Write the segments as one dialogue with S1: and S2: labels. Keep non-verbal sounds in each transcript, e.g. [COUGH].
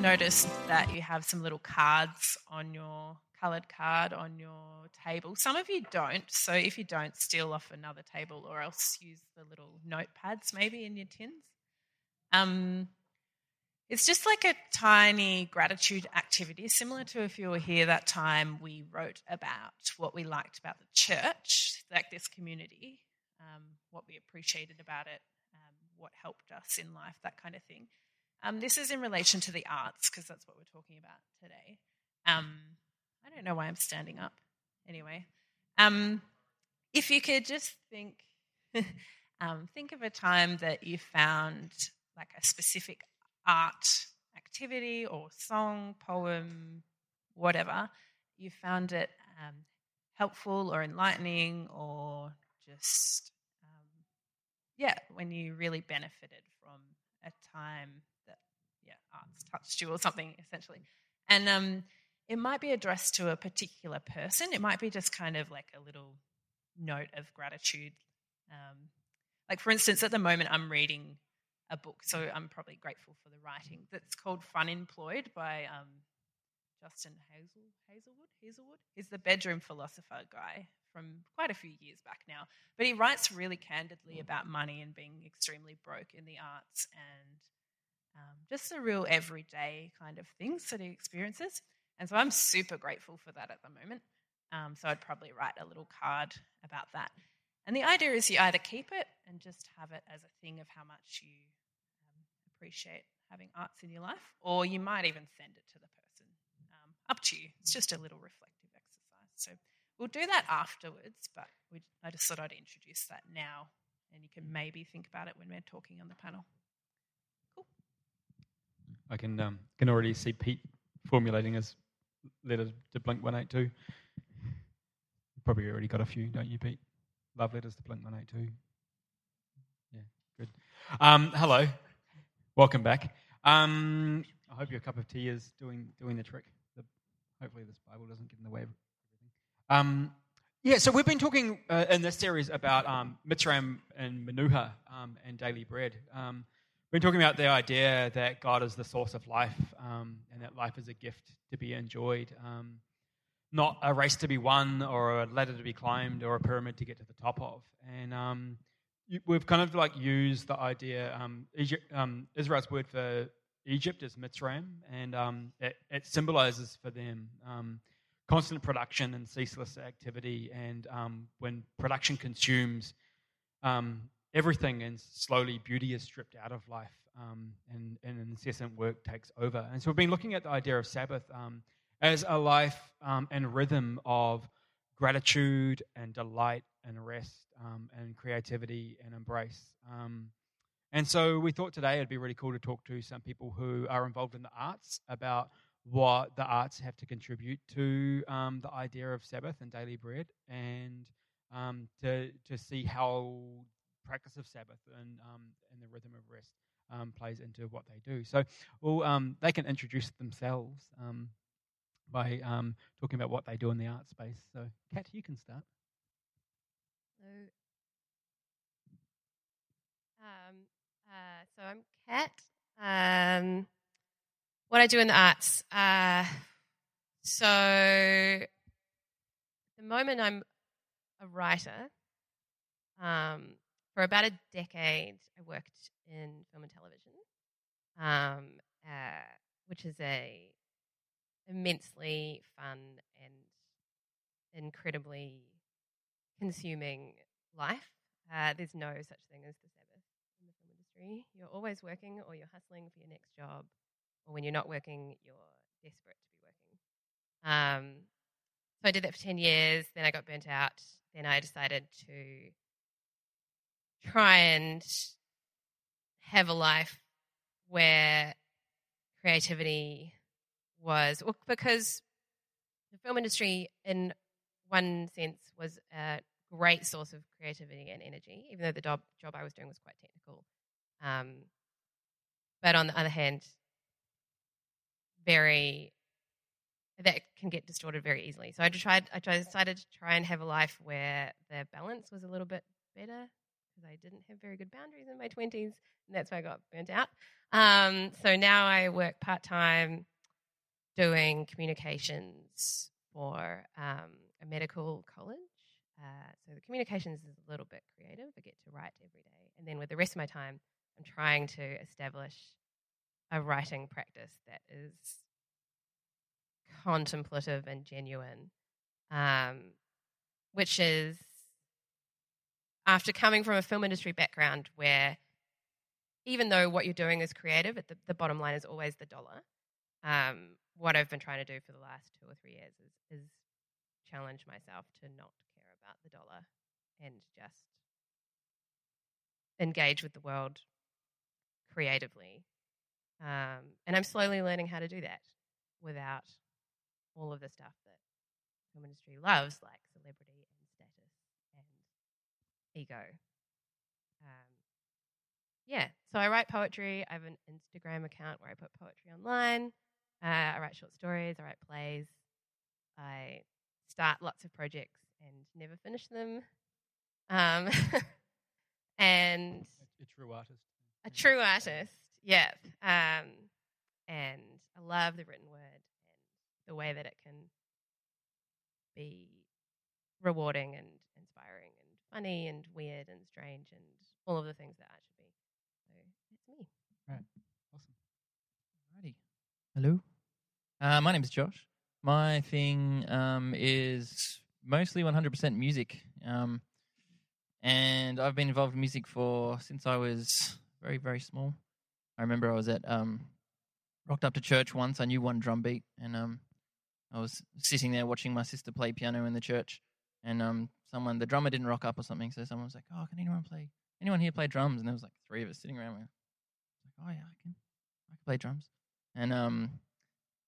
S1: noticed that you have some little cards on your coloured card on your table. Some of you don't, so if you don't, steal off another table or else use the little notepads maybe in your tins. Um, it's just like a tiny gratitude activity, similar to if you were here that time we wrote about what we liked about the church, like this community, um, what we appreciated about it, um, what helped us in life, that kind of thing. Um, this is in relation to the arts, because that's what we're talking about today. Um, I don't know why I'm standing up. Anyway, um, if you could just think, [LAUGHS] um, think of a time that you found like a specific art activity or song, poem, whatever, you found it um, helpful or enlightening or just, um, yeah, when you really benefited from a time yeah, arts touched you or something, essentially. And um, it might be addressed to a particular person. It might be just kind of like a little note of gratitude. Um, like, for instance, at the moment, I'm reading a book, so I'm probably grateful for the writing. That's called Funemployed by um, Justin Hazel, Heazlewood. Heazlewood. He's the bedroom philosopher guy from quite a few years back now. But he writes really candidly about money and being extremely broke in the arts and um, just the real everyday kind of things that he experiences. And so I'm super grateful for that at the moment. Um, so I'd probably write a little card about that. And the idea is you either keep it and just have it as a thing of how much you appreciate having arts in your life, or you might even send it to the person. Um, up to you. It's just a little reflective exercise. So we'll do that afterwards, but we, I just thought I'd introduce that now, and you can maybe think about it when we're talking on the panel.
S2: I can um, can already see Pete formulating his letter to Blink One Eight Two. Probably already got a few, don't you, Pete? Love letters to Blink One Eight Two. Yeah, good. Um, hello. Welcome back. Um, I hope your cup of tea is doing doing the trick. The, hopefully, this Bible doesn't get in the way of everything. Um, yeah, so we've been talking uh, in this series about um, Mitzrayim and Menuha um, and daily bread. Been talking about the idea that God is the source of life um, and that life is a gift to be enjoyed, um, not a race to be won or a ladder to be climbed or a pyramid to get to the top of. And um, we've kind of like used the idea. Um, Egypt, um, Israel's word for Egypt is Mitzrayim, and um, it, it, symbolizes for them constant production and ceaseless activity. And when production consumes um, everything, and slowly beauty is stripped out of life, and, and incessant work takes over. And so we've been looking at the idea of Sabbath as a life and rhythm of gratitude and delight and rest um, and creativity and embrace. Um, and so we thought today it'd be really cool to talk to some people who are involved in the arts about what the arts have to contribute to um, the idea of Sabbath and daily bread, and um, to to see how practice of Sabbath and um, and the rhythm of rest um, plays into what they do. So, well, they can introduce themselves by talking about what they do in the art space. So, Kat, you can start.
S3: Um, uh, so I'm Kat. Um, what I do in the arts. Uh, so the moment I'm a writer. Um, for about a decade, I worked in film and television, um, uh, which is a immensely fun and incredibly consuming life. Uh, there's no such thing as the Sabbath in the film industry. You're always working or you're hustling for your next job, or when you're not working, you're desperate to be working. Um, so I did that for 10 years, then I got burnt out. Then I decided to try and have a life where creativity was, well, because the film industry, in one sense, was a great source of creativity and energy, even though the job, job I was doing was quite technical. Um, but on the other hand, very that can get distorted very easily. So I tried. I decided to try and have a life where the balance was a little bit better because I didn't have very good boundaries in my 20s, and that's why I got burnt out. Um, so now I work part time doing communications for um, a medical college. Uh, so the communications is a little bit creative. I get to write every day. And then with the rest of my time, I'm trying to establish a writing practice that is contemplative and genuine, um, which is after coming from a film industry background where even though what you're doing is creative, the, the bottom line is always the dollar. Um, what I've been trying to do for the last two or three years is, is challenge myself to not care about the dollar and just engage with the world creatively. Um, and I'm slowly learning how to do that without all of the stuff that film industry loves, like celebrity ego. Um, yeah, so I write poetry. I have an Instagram account where I put poetry online. Uh, I write short stories. I write plays. I start lots of projects and never finish them. Um, [LAUGHS] and
S2: A, a true artist.
S3: a true artist, yeah. Um, and I love the written word and the way that it can be rewarding and inspiring funny and weird and strange and all of the things that art should be. So it's me. Right.
S2: Awesome.
S4: Alrighty. Hello. Uh, my name is Josh. My thing um, is mostly 100% music. Um, and I've been involved in music for since I was very, very small. I remember I was at um, rocked up to church once. I knew one drum beat, and um, I was sitting there watching my sister play piano in the church. And um, someone, the drummer didn't rock up or something, so someone was like, "Oh, can anyone play? Anyone here play drums?" And there was like three of us sitting around. We like, "Oh yeah, I can. I can play drums." And um,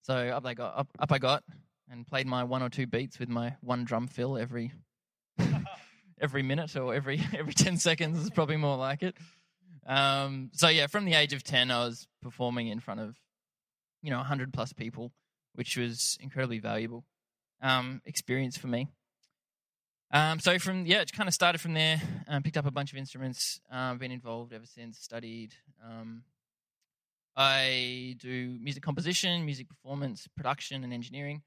S4: so up I got, up, up I got, and played my one or two beats with my one drum fill every [LAUGHS] every minute or every [LAUGHS] every ten seconds is probably more like it. Um, so yeah, from the age of ten, I was performing in front of you know hundred plus people, which was incredibly valuable um, experience for me. Um, so from yeah, it kind of started from there. Um, picked up a bunch of instruments. Um, been involved ever since. Studied. Um, I do music composition, music performance, production, and engineering.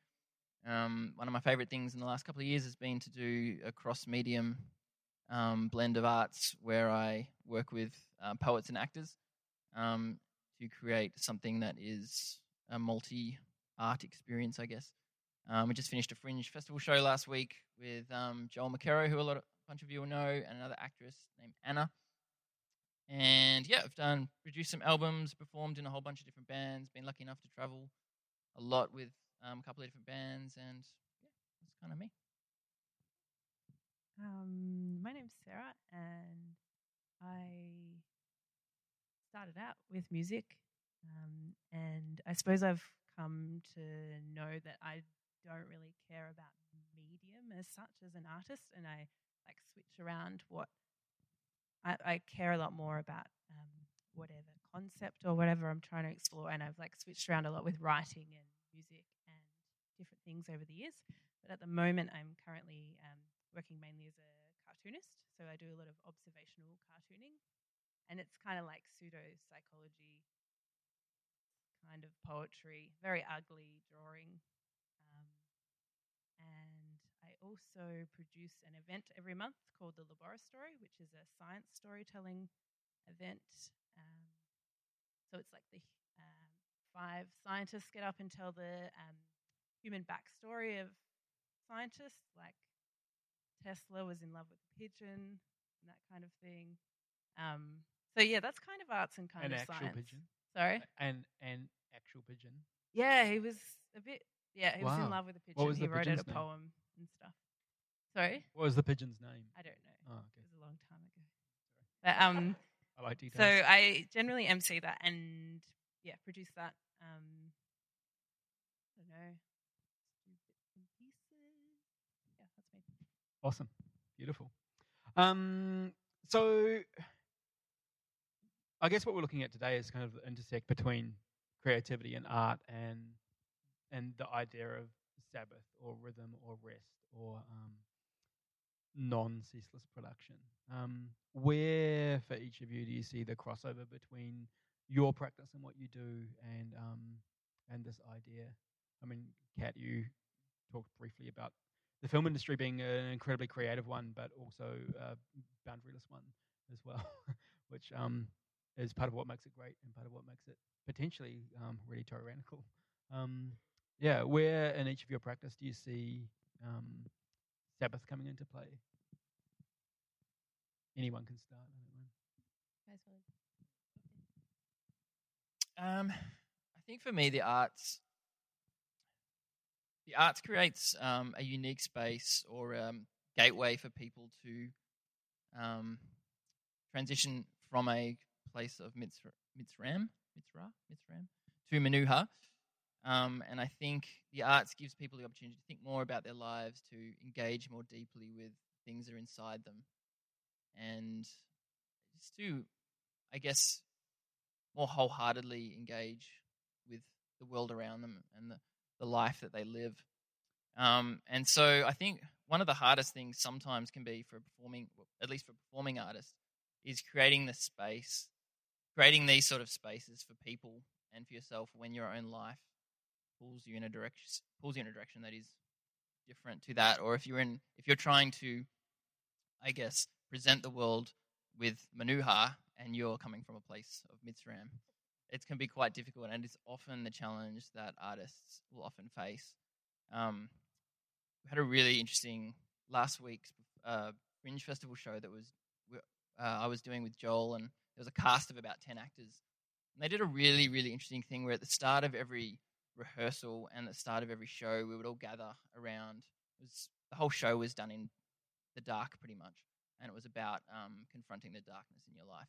S4: Um, one of my favorite things in the last couple of years has been to do a cross medium um, blend of arts where I work with uh, poets and actors to create something that is a multi art experience, I guess. We just finished a Fringe Festival show last week with um, Joel McKerrow, who a lot of, a bunch of you will know, and another actress named Anna. And yeah, I've done produced some albums, performed in a whole bunch of different bands, been lucky enough to travel a lot with um, a couple of different bands, and yeah, that's kind of me.
S1: Um, my name's Sarah, and I started out with music, um, and I suppose I've come to know that I don't really care about as such as an artist, and I like switch around what I, I care a lot more about um, whatever concept or whatever I'm trying to explore, and I've like switched around a lot with writing and music and different things over the years. But at the moment, I'm currently um, working mainly as a cartoonist, so I do a lot of observational cartooning, and it's kind of like pseudo psychology, kind of poetry, very ugly drawing. Um, and I also produce an event every month called the Laboratory, which is a science storytelling event. Um, so it's like the um, five scientists get up and tell the um, human backstory of scientists, like Tesla was in love with a pigeon and that kind of thing. Um, so yeah, that's kind of arts and kind
S2: An
S1: of
S2: actual
S1: science.
S2: pigeon.
S1: Sorry.
S2: And an actual pigeon.
S1: Yeah, he was a bit. Yeah, he was in love with a pigeon.
S2: was
S1: he
S2: the
S1: wrote out a
S2: name?
S1: poem and stuff. Sorry,
S2: What was the pigeon's name?
S1: I don't know.
S2: Oh, okay.
S1: It was a long time ago. But um,
S2: I like details.
S1: so I generally MC that and yeah, produce that. Um, I don't know. do bits and pieces. Yeah, that's me.
S2: Awesome. Beautiful. Um, so I guess what we're looking at today is kind of the intersect between creativity and art and and the idea of Sabbath or rhythm or rest or um, non-ceaseless production. Um, where for each of you do you see the crossover between your practice and what you do, and um, and this idea? I mean, Kat, you talked briefly about the film industry being an incredibly creative one, but also a boundaryless one as well, [LAUGHS] which um, is part of what makes it great and part of what makes it potentially um, really tyrannical. Um, yeah, where in each of your practice do you see um, Sabbath coming into play? Anyone can start. I don't mind.
S3: Guys
S4: Um, I think for me, the arts, the arts creates um, a unique space or um, gateway for people to um, transition from a place of Mitzra, Mitzram, Mitzra, Mitzram to Manuha. Um, and I think the arts gives people the opportunity to think more about their lives, to engage more deeply with things that are inside them, and just to, I guess, more wholeheartedly engage with the world around them and the, the life that they live. Um, and so I think one of the hardest things sometimes can be for a performing, at least for performing artists, is creating the space, creating these sort of spaces for people and for yourself when your own life pulls you in a direction pulls you in a direction that is different to that, or if you're in if you're trying to, I guess, present the world with Manuha and you're coming from a place of Mitzram, it can be quite difficult, and it's often the challenge that artists will often face. Um, we had a really interesting last week's uh, Fringe Festival show that was uh, I was doing with Joel, and there was a cast of about ten actors, and they did a really really interesting thing where at the start of every rehearsal and the start of every show, we would all gather around. Was the whole show was done in the dark, pretty much, and it was about um, confronting the darkness in your life,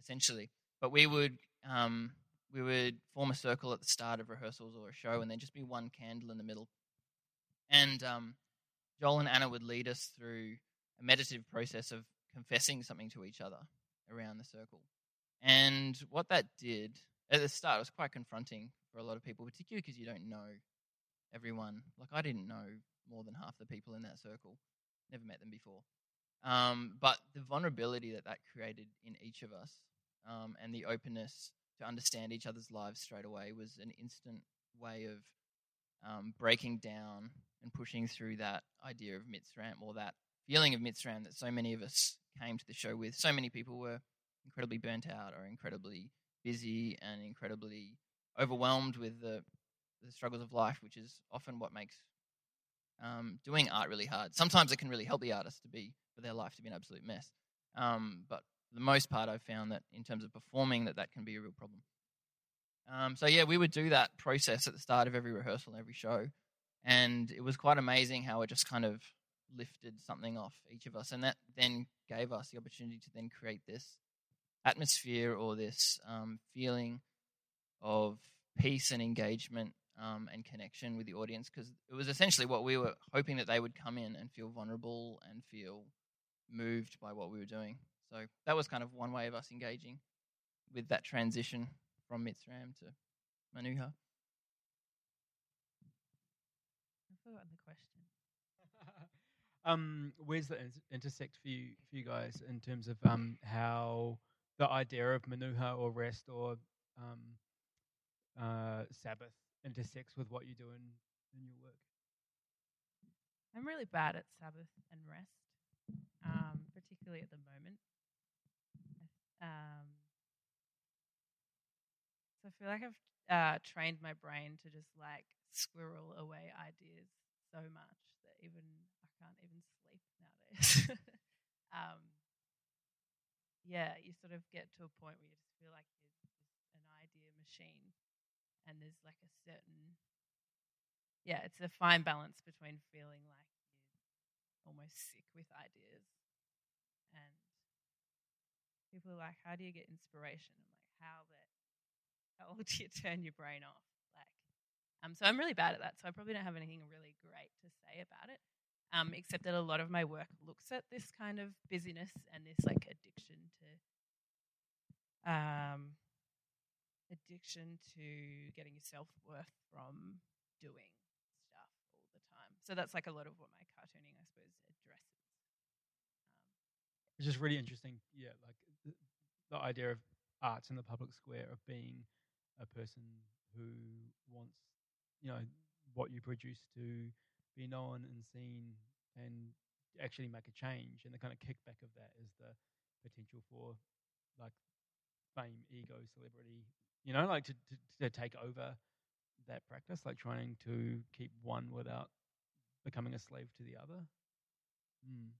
S4: essentially. But we would um, we would form a circle at the start of rehearsals or a show, and then just be one candle in the middle. And um, Joel and Anna would lead us through a meditative process of confessing something to each other around the circle. And what that did at the start it was quite confronting for a lot of people, particularly because you don't know everyone. Like I didn't know more than half the people in that circle, never met them before. Um, but the vulnerability that that created in each of us, um, and the openness to understand each other's lives straight away, was an instant way of um, breaking down and pushing through that idea of Mitzram or that feeling of Mitzram that so many of us came to the show with. So many people were incredibly burnt out or incredibly busy and incredibly overwhelmed with the, the struggles of life, which is often what makes um, doing art really hard. Sometimes it can really help the artist to be for their life to be an absolute mess, um, but the most part, I've found that in terms of performing, that that can be a real problem. Um, so yeah, we would do that process at the start of every rehearsal, and every show, and it was quite amazing how it just kind of lifted something off each of us, and that then gave us the opportunity to then create this atmosphere or this um, feeling of peace and engagement um, and connection with the audience because it was essentially what we were hoping that they would come in and feel vulnerable and feel moved by what we were doing. So that was kind of one way of us engaging with that transition from Mitzram to Manuha.
S1: I've forgotten the question. [LAUGHS]
S2: um, where's the in- intersect for you for you guys in terms of um, how the idea of manuha or rest or um, uh, Sabbath intersects with what you do in, in your work?
S1: I'm really bad at Sabbath and rest, um, particularly at the moment. Um, so I feel like I've uh, trained my brain to just like squirrel away ideas so much that even I can't even sleep nowadays. [LAUGHS] um, yeah, you sort of get to a point where you just feel like you're just an idea machine, and there's like a certain yeah, it's a fine balance between feeling like you're almost sick with ideas and people are like, How do you get inspiration? I'm like, How the how [LAUGHS] do you turn your brain off? Like um so I'm really bad at that. So I probably don't have anything really great to say about it. Um, except that a lot of my work looks at this kind of busyness and this like addiction to um addiction to getting your self worth from doing stuff all the time. So that's like a lot of what my cartooning, I suppose, addresses.
S2: It's just really interesting. Yeah, like the, the idea of arts in the public square of being a person who wants, you know, what you produce to be known and seen and actually make a change. And the kind of kickback of that is the potential for like fame, ego, celebrity, you know, like to, to, to take over that practice, like trying to keep one without becoming a slave to the other. Mm.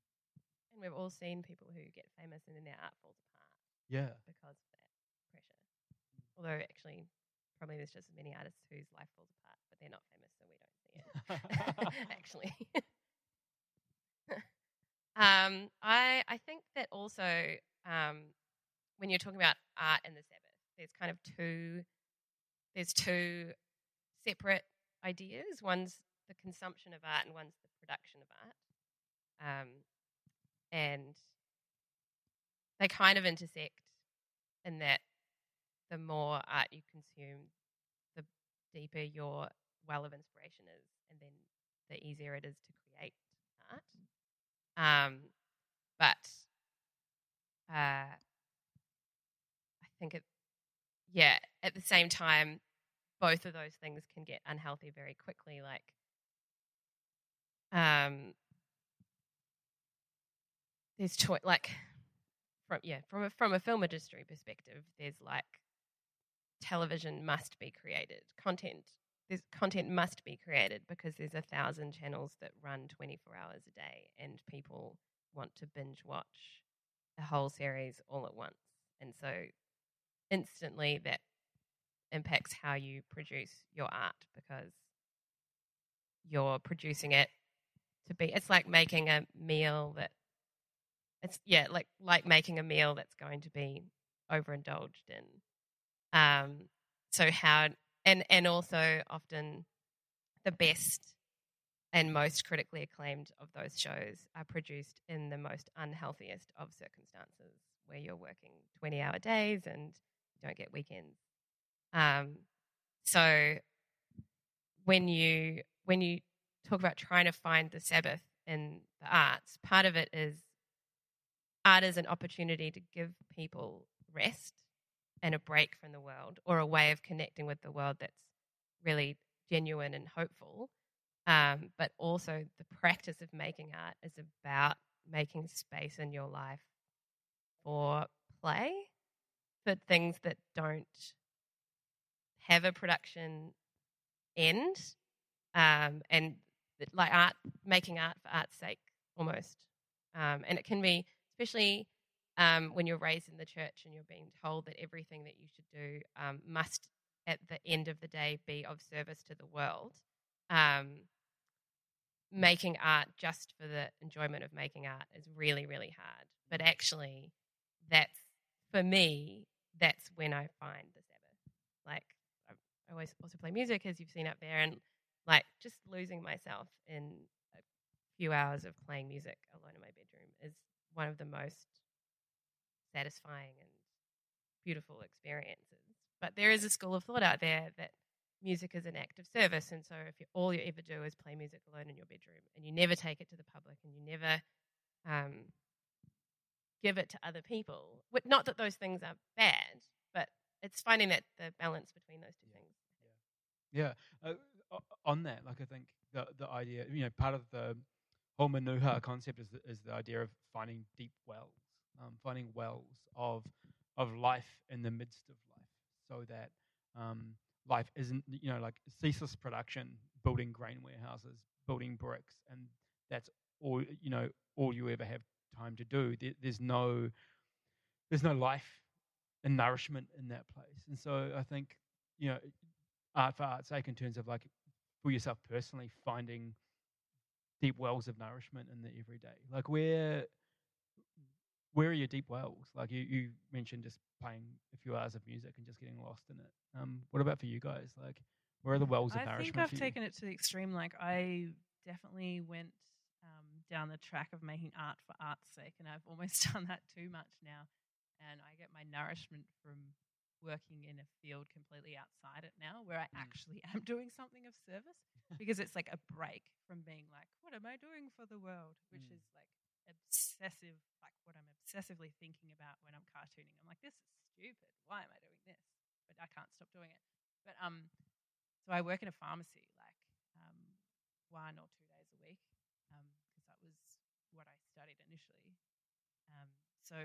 S3: And we've all seen people who get famous and then their art falls apart
S2: Yeah.
S3: because of that pressure. Although actually, probably there's just as many artists whose life falls apart, but they're not famous, so we don't see it. [LAUGHS] [LAUGHS] actually. [LAUGHS] um, I I think that also um, when you're talking about art and the Sabbath, there's kind of two there's two separate ideas. One's the consumption of art, and one's the production of art. Um, and they kind of intersect in that the more art you consume, the deeper your well of inspiration is, and then the easier it is to create art. Um, but uh, I think it, yeah, at the same time, both of those things can get unhealthy very quickly. Like, um, there's choice, like, from yeah, from a from a film industry perspective, there's like television must be created, content this content must be created because there's a thousand channels that run 24 hours a day and people want to binge watch a whole series all at once. And so instantly that impacts how you produce your art because you're producing it to be it's like making a meal that it's yeah like like making a meal that's going to be overindulged in um so how and and also often the best and most critically acclaimed of those shows are produced in the most unhealthiest of circumstances where you're working 20 hour days and you don't get weekends. Um, so when you when you talk about trying to find the sabbath in the arts part of it is art is an opportunity to give people rest and a break from the world or a way of connecting with the world that's really genuine and hopeful. Um, but also, the practice of making art is about making space in your life for play, for things that don't have a production end, um, and like art, making art for art's sake almost. Um, and it can be, especially um, when you're raised in the church and you're being told that everything that you should do um, must, at the end of the day, be of service to the world. Um, making art just for the enjoyment of making art is really, really hard. But actually, that's for me. That's when I find the Sabbath. Like I always also play music, as you've seen up there, and like just losing myself in a few hours of playing music alone in my bedroom is one of the most satisfying and beautiful experiences. But there is a school of thought out there that music is an act of service, and so if you, all you ever do is play music alone in your bedroom, and you never take it to the public, and you never um, give it to other people, not that those things are bad, but it's finding that the balance between those two things.
S2: Yeah. Uh, on that, like I think the the idea, you know, part of the whole Manuha concept is the, is the idea of finding deep wells, um, finding wells of of life in the midst of life, so that um, life isn't, you know, like ceaseless production, building grain warehouses, building bricks, and that's all, you know, all you ever have time to do. There, there's no there's no life and nourishment in that place, and so I think, you know, art for art's sake in terms of like for yourself personally finding deep wells of nourishment in the everyday like where where are your deep wells like you, you mentioned just playing a few hours of music and just getting lost in it um what about for you guys like where are the wells of
S1: I think I've taken it to the extreme. Like I definitely went um, down the track of making art for art's sake, and I've almost [LAUGHS] done that too much now. And I get my nourishment from working in a field completely outside it now, where I
S2: Mm.
S1: actually [LAUGHS] am doing something of service, [LAUGHS] because it's like a break from being like, "What am I doing for the world?" Which
S2: Mm.
S1: is like obsessive, like what I'm obsessively thinking about when I'm cartooning. I'm like, this is stupid. Why am I doing this? But I can't stop doing it. But um, so I work in a pharmacy, like um, one or two days a week, because that was what I studied initially. Um, so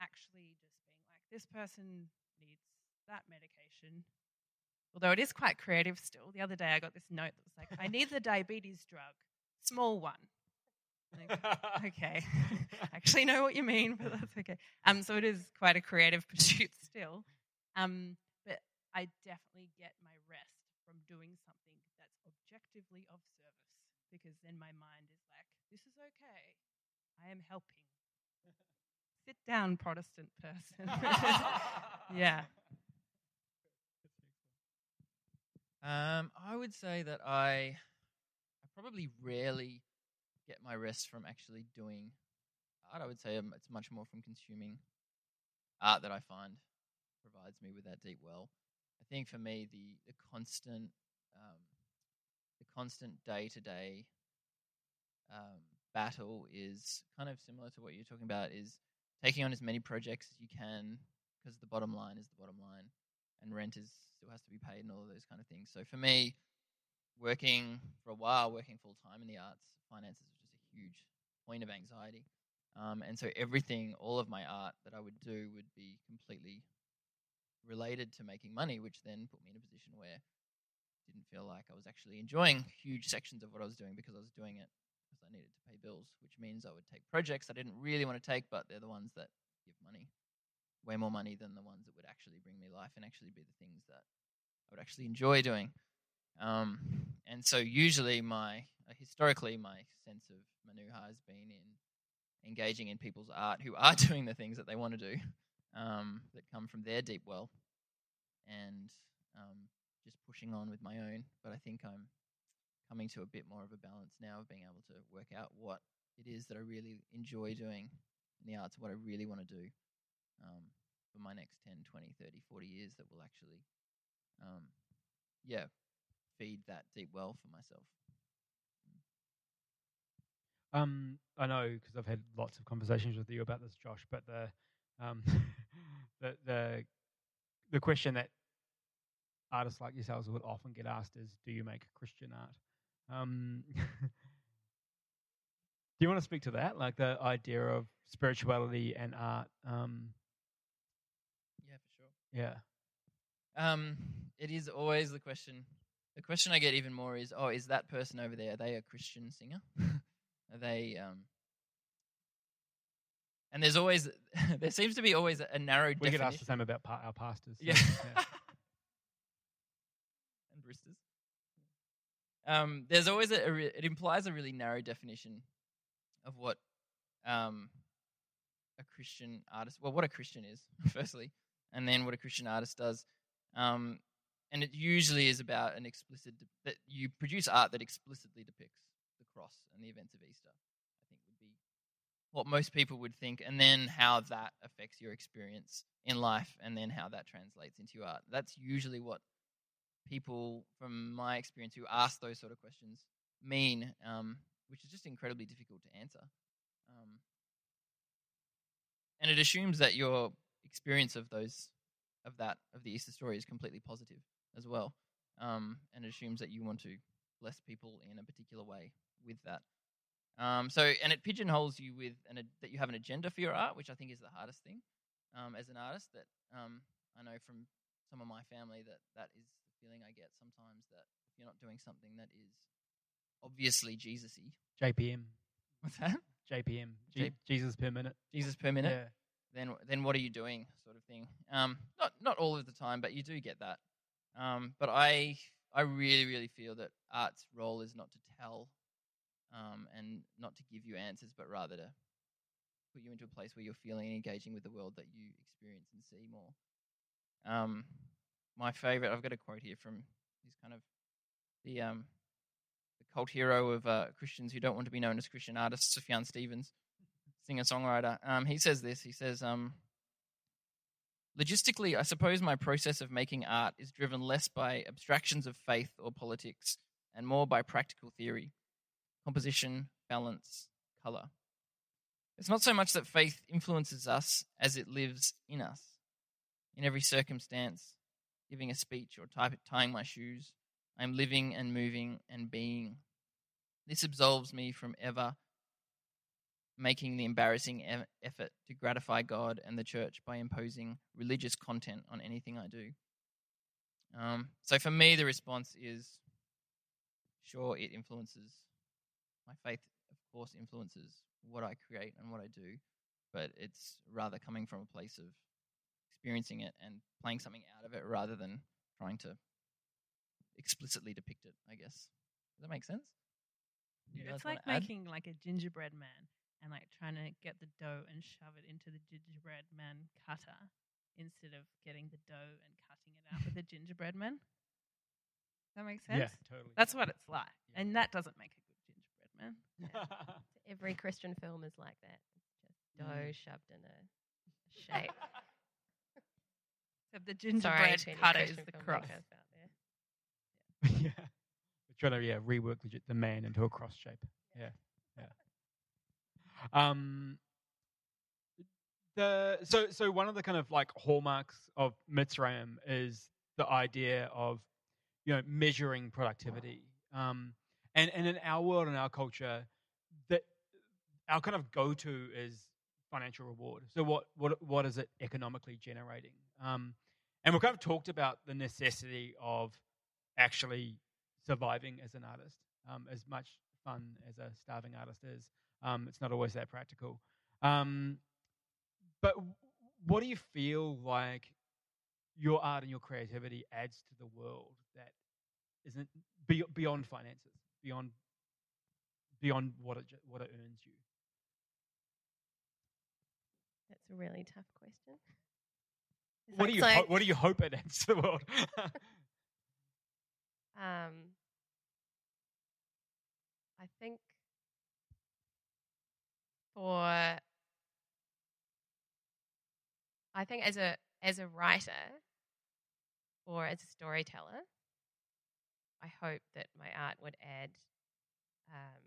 S1: actually, just being like, this person needs that medication. Although it is quite creative still. The other day I got this note that was like, I need the [LAUGHS] diabetes drug, small one. Okay. I [LAUGHS] actually know what you mean, but that's okay. Um, so it is quite a creative [LAUGHS] pursuit still. Um, but I definitely get my rest from doing something that's objectively of service because then my mind is like, this is okay. I am helping. Sit down, Protestant person. [LAUGHS] yeah.
S4: Um, I would say that I, I probably rarely get my rest from actually doing art. I would say um, it's much more from consuming art that I find provides me with that deep well. I think for me, the the constant, um, the constant day to day battle is kind of similar to what you're talking about. Is taking on as many projects as you can because the bottom line is the bottom line and rent is still has to be paid and all of those kind of things. So for me, working for a while, working full time in the arts, finances was just a huge point of anxiety. Um, and so everything, all of my art that I would do would be completely related to making money, which then put me in a position where I didn't feel like I was actually enjoying huge sections of what I was doing because I was doing it because I needed to pay bills, which means I would take projects I didn't really want to take, but they're the ones that give money way more money than the ones that would actually bring me life and actually be the things that I would actually enjoy doing. Um, and so usually my historically my sense of Manuha has been in engaging in people's art who are [LAUGHS] doing the things that they want to do um, that come from their deep well and um, just pushing on with my own. But I think I'm coming to a bit more of a balance now of being able to work out what it is that I really enjoy doing in the arts, what I really want to do um, for my next 10, 20, 30, 40 years that will actually, um, yeah, feed that deep well for myself.
S2: Um, I know because I've had lots of conversations with you about this, Josh. But the um, [LAUGHS] the the the question that artists like yourselves would often get asked is, "Do you make Christian art?" Um, [LAUGHS] do you want to speak to that, like the idea of spirituality and art? Um,
S4: yeah, for sure.
S2: Yeah.
S4: Um, it is always the question. The question I get even more is, "Oh, is that person over there? Are they a Christian singer? [LAUGHS] are they?" Um, and there's always [LAUGHS] there seems to be always a narrow.
S2: We
S4: definition.
S2: get asked the same about pa- our pastors.
S4: Yeah.
S2: yeah. [LAUGHS]
S4: and baristas. Um, there's always a, a re- it implies a really narrow definition of what um, a Christian artist, well, what a Christian is, firstly, and then what a Christian artist does. Um, and it usually is about an explicit de- that you produce art that explicitly depicts the cross and the events of Easter. I think would be what most people would think, and then how that affects your experience in life, and then how that translates into your art. That's usually what people, from my experience, who ask those sort of questions mean, um, which is just incredibly difficult to answer. Um, and it assumes that your experience of those, of that, of the Easter story is completely positive as well. Um, and assumes that you want to bless people in a particular way with that. Um, so, and it pigeonholes you with an, a- that you have an agenda for your art, which I think is the hardest thing um, as an artist. That um, I know from some of my family that that is the feeling I get sometimes that if you're not doing something that is obviously Jesus-y,
S2: JPM, [LAUGHS]
S4: what's that?
S2: JPM,
S4: J-
S2: Jesus per minute.
S4: Jesus per minute.
S2: Yeah.
S4: then then what are you doing sort of thing um not not all of the time but you do get that um but i i really really feel that art's role is not to tell um and not to give you answers but rather to put you into a place where you're feeling and engaging with the world that you experience and see more um my favorite i've got a quote here from he's kind of the um the cult hero of uh, christians who don't want to be known as christian artists sufjan stevens singer songwriter. Um, he says this. He says, um, logistically, I suppose my process of making art is driven less by abstractions of faith or politics and more by practical theory, composition, balance, color. It's not so much that faith influences us as it lives in us. In every circumstance, giving a speech or tying my shoes, I am living and moving and being. This absolves me from ever making the embarrassing e- effort to gratify God and the church by imposing religious content on anything I do. Um, so for me, the response is sure, it influences my faith, of course, influences what I create and what I do, but it's rather coming from a place of experiencing it and playing something out of it rather than trying to explicitly depict it, I guess. Does that make sense? Guys
S1: It's like
S4: add?
S1: making like a gingerbread man and like trying to get the dough and shove it into the gingerbread man cutter instead of getting the dough and cutting it out with a [LAUGHS] gingerbread man. That makes sense?
S2: Yeah, totally.
S1: That's what it's like.
S2: Yeah.
S1: And that doesn't make a good gingerbread man. [LAUGHS]
S3: Every Christian film is like that. Just dough
S2: Mm.
S3: shoved in a [LAUGHS] shape.
S1: So the
S3: Sorry
S1: gingerbread
S3: to any
S1: cutter is the cross.
S3: out there.
S2: yeah. We're trying to yeah rework the, the man into a cross shape. Yeah, yeah. Um. The so so one of the kind of like hallmarks of Mitzrayim is the idea of you know measuring productivity. Um, and and in our world and our culture, that our kind of go to is financial reward. So what what what is it economically generating? Um, and we've kind of talked about the necessity of actually surviving as an artist. Um, as much fun as a starving artist is, um, it's not always that practical. Um, but what do you feel like your art and your creativity adds to the world that isn't be, beyond finances, beyond beyond what it what it earns you?
S3: That's a really tough question. It's
S2: What do you
S3: it's
S2: ho- what do you hope it adds to the world? [LAUGHS]
S3: um, [LAUGHS] I think for I think as a as a writer or as a storyteller, I hope that my art would add um,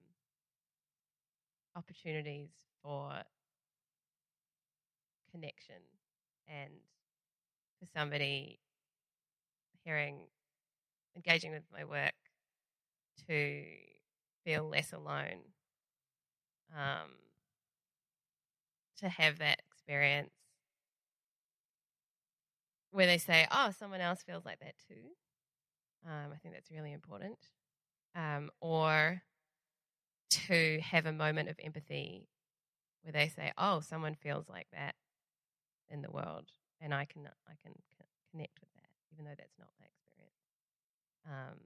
S3: opportunities for connection and for somebody hearing engaging with my work to feel less alone um, to have that experience where they say oh someone else feels like that too um, i think that's really important um, or to have a moment of empathy where they say oh someone feels like that in the world and i can i can connect with that even though that's not my experience um,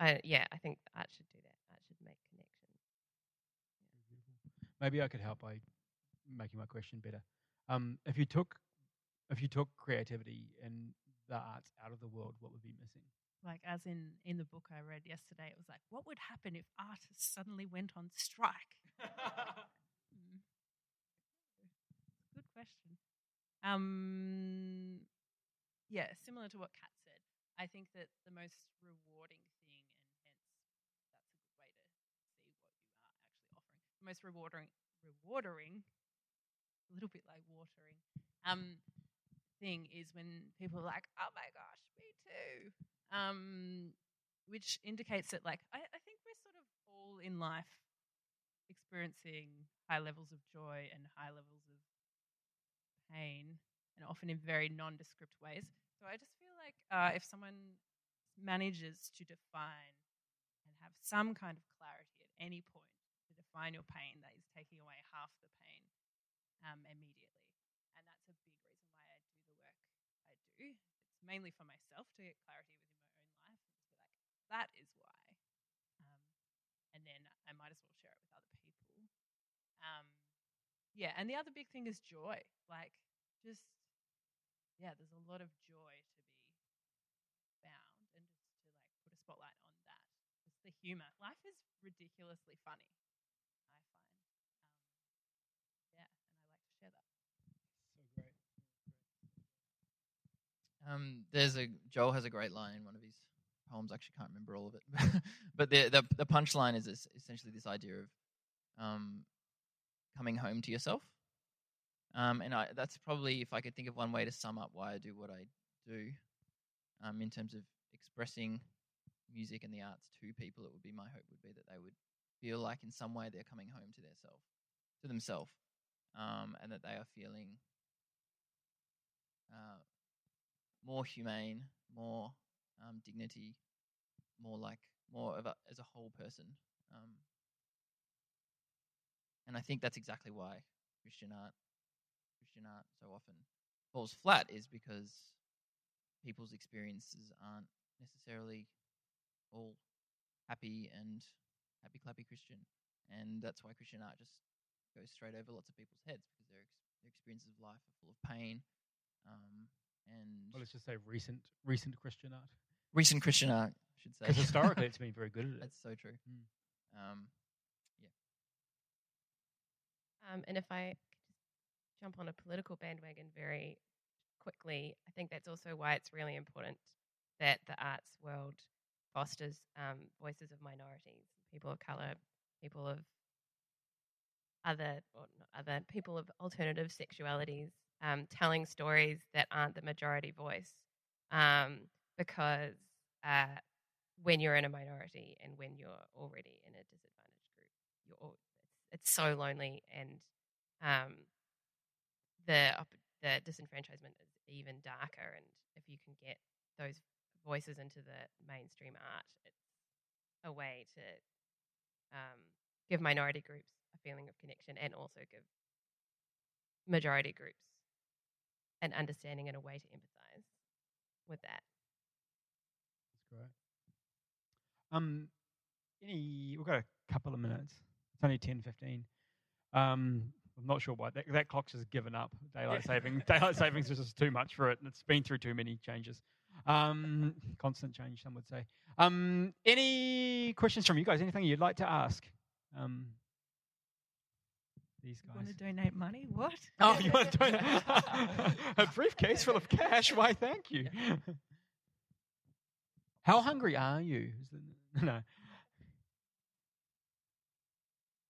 S3: I, yeah, I think art should do that. Art should make connections.
S2: Maybe I could help by making my question better. Um, if you took if you took creativity and the arts out of the world, what would be missing?
S1: Like as in in the book I read yesterday, it was like, what would happen if artists suddenly went on strike? [LAUGHS] Mm. Good question. Um, yeah, similar to what Kat said, I think that the most rewarding thing, and hence that's a good way to see what you are actually offering. The most rewarding, rewarding, a little bit like watering, um, thing is when people are like, "Oh my gosh, me too," um, which indicates that like I, I think we're sort of all in life experiencing high levels of joy and high levels of pain, and often in very nondescript ways. So I just feel like uh, if someone manages to define and have some kind of clarity at any point to define your pain, that is taking away half the pain um, immediately. And that's a big reason why I do the work I do. It's mainly for myself to get clarity within my own life and just be like, that is why. Um, and then I might as well share it with other people. Um, yeah, and the other big thing is joy. Like, just yeah, there's a lot of joy to be found, and just to like put a spotlight on that. It's the humor. Life is ridiculously funny. I find. Um, yeah, and I like to share that.
S2: So great.
S4: Um, there's a Joel has a great line in one of his poems. Actually, can't remember all of it, [LAUGHS] but the the, the punchline is es- essentially this idea of um, coming home to yourself. Um, and I, that's probably if I could think of one way to sum up why I do what I do, um, in terms of expressing music and the arts to people, it would be my hope would be that they would feel like in some way they're coming home to their self, to themselves, um, and that they are feeling uh, more humane, more um, dignity, more like more of a as a whole person. Um, and I think that's exactly why Christian art, Christian art, so often falls flat is because people's experiences aren't necessarily all happy and happy clappy Christian, and that's why Christian art just goes straight over lots of people's heads because their ex- their experiences of life are full of pain. Um, and
S2: Well, let's just say recent recent Christian art.
S4: recent Christian art, I should say.
S2: Because historically, it's been [LAUGHS] very good at it.
S4: That's so true.
S2: Mm.
S4: Um,
S3: Um, and if I could just jump on a political bandwagon very quickly, I think that's also why it's really important that the arts world fosters um, voices of minorities, people of color, people of other, or not other, people of alternative sexualities, um, telling stories that aren't the majority voice. Um, because uh, when you're in a minority and when you're already in a disadvantaged group, you're all, it's, so lonely, and um, the the disenfranchisement is even darker. And if you can get those voices into the mainstream art, it's a way to um, give minority groups a feeling of connection, and also give majority groups an understanding and a way to empathize with that.
S2: That's great. Um, any we've got a couple of minutes. It's only ten fifteen. Um, I'm not sure why that, that clock's just given up. Daylight saving [LAUGHS] daylight savings is just too much for it, and it's been through too many changes. Um, constant change, some would say. Um, any questions from you guys? Anything you'd like to ask? Um, these
S1: You
S2: guys.
S1: want to donate money? What?
S2: Oh, you want to donate [LAUGHS] a briefcase full of [LAUGHS] cash? Why, thank you. [LAUGHS] How hungry are you? No.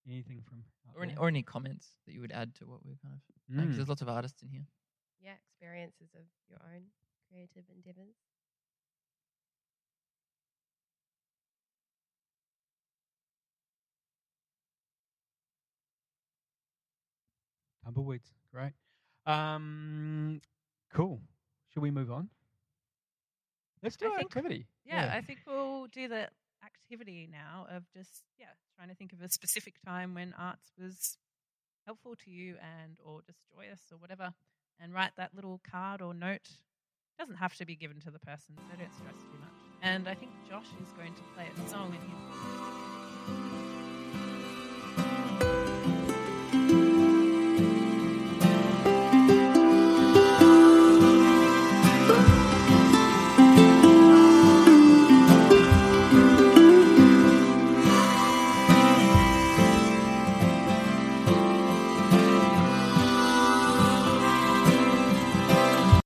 S2: Anything from
S4: or any, or any comments that you would add to what we're kind of.
S2: Mm.
S4: there's lots of artists in here.
S3: Yeah, experiences of your own creative endeavors.
S2: Tumbleweeds, great. Um, cool. Should we move on? Let's do
S1: I
S2: an
S1: think-
S2: activity.
S1: Yeah, I think we'll do the activity now of just yeah trying to think of a specific time when arts was helpful to you and or just joyous or whatever, and write that little card or note. Doesn't have to be given to the person, so don't stress too much. And I think Josh is going to play a song in his.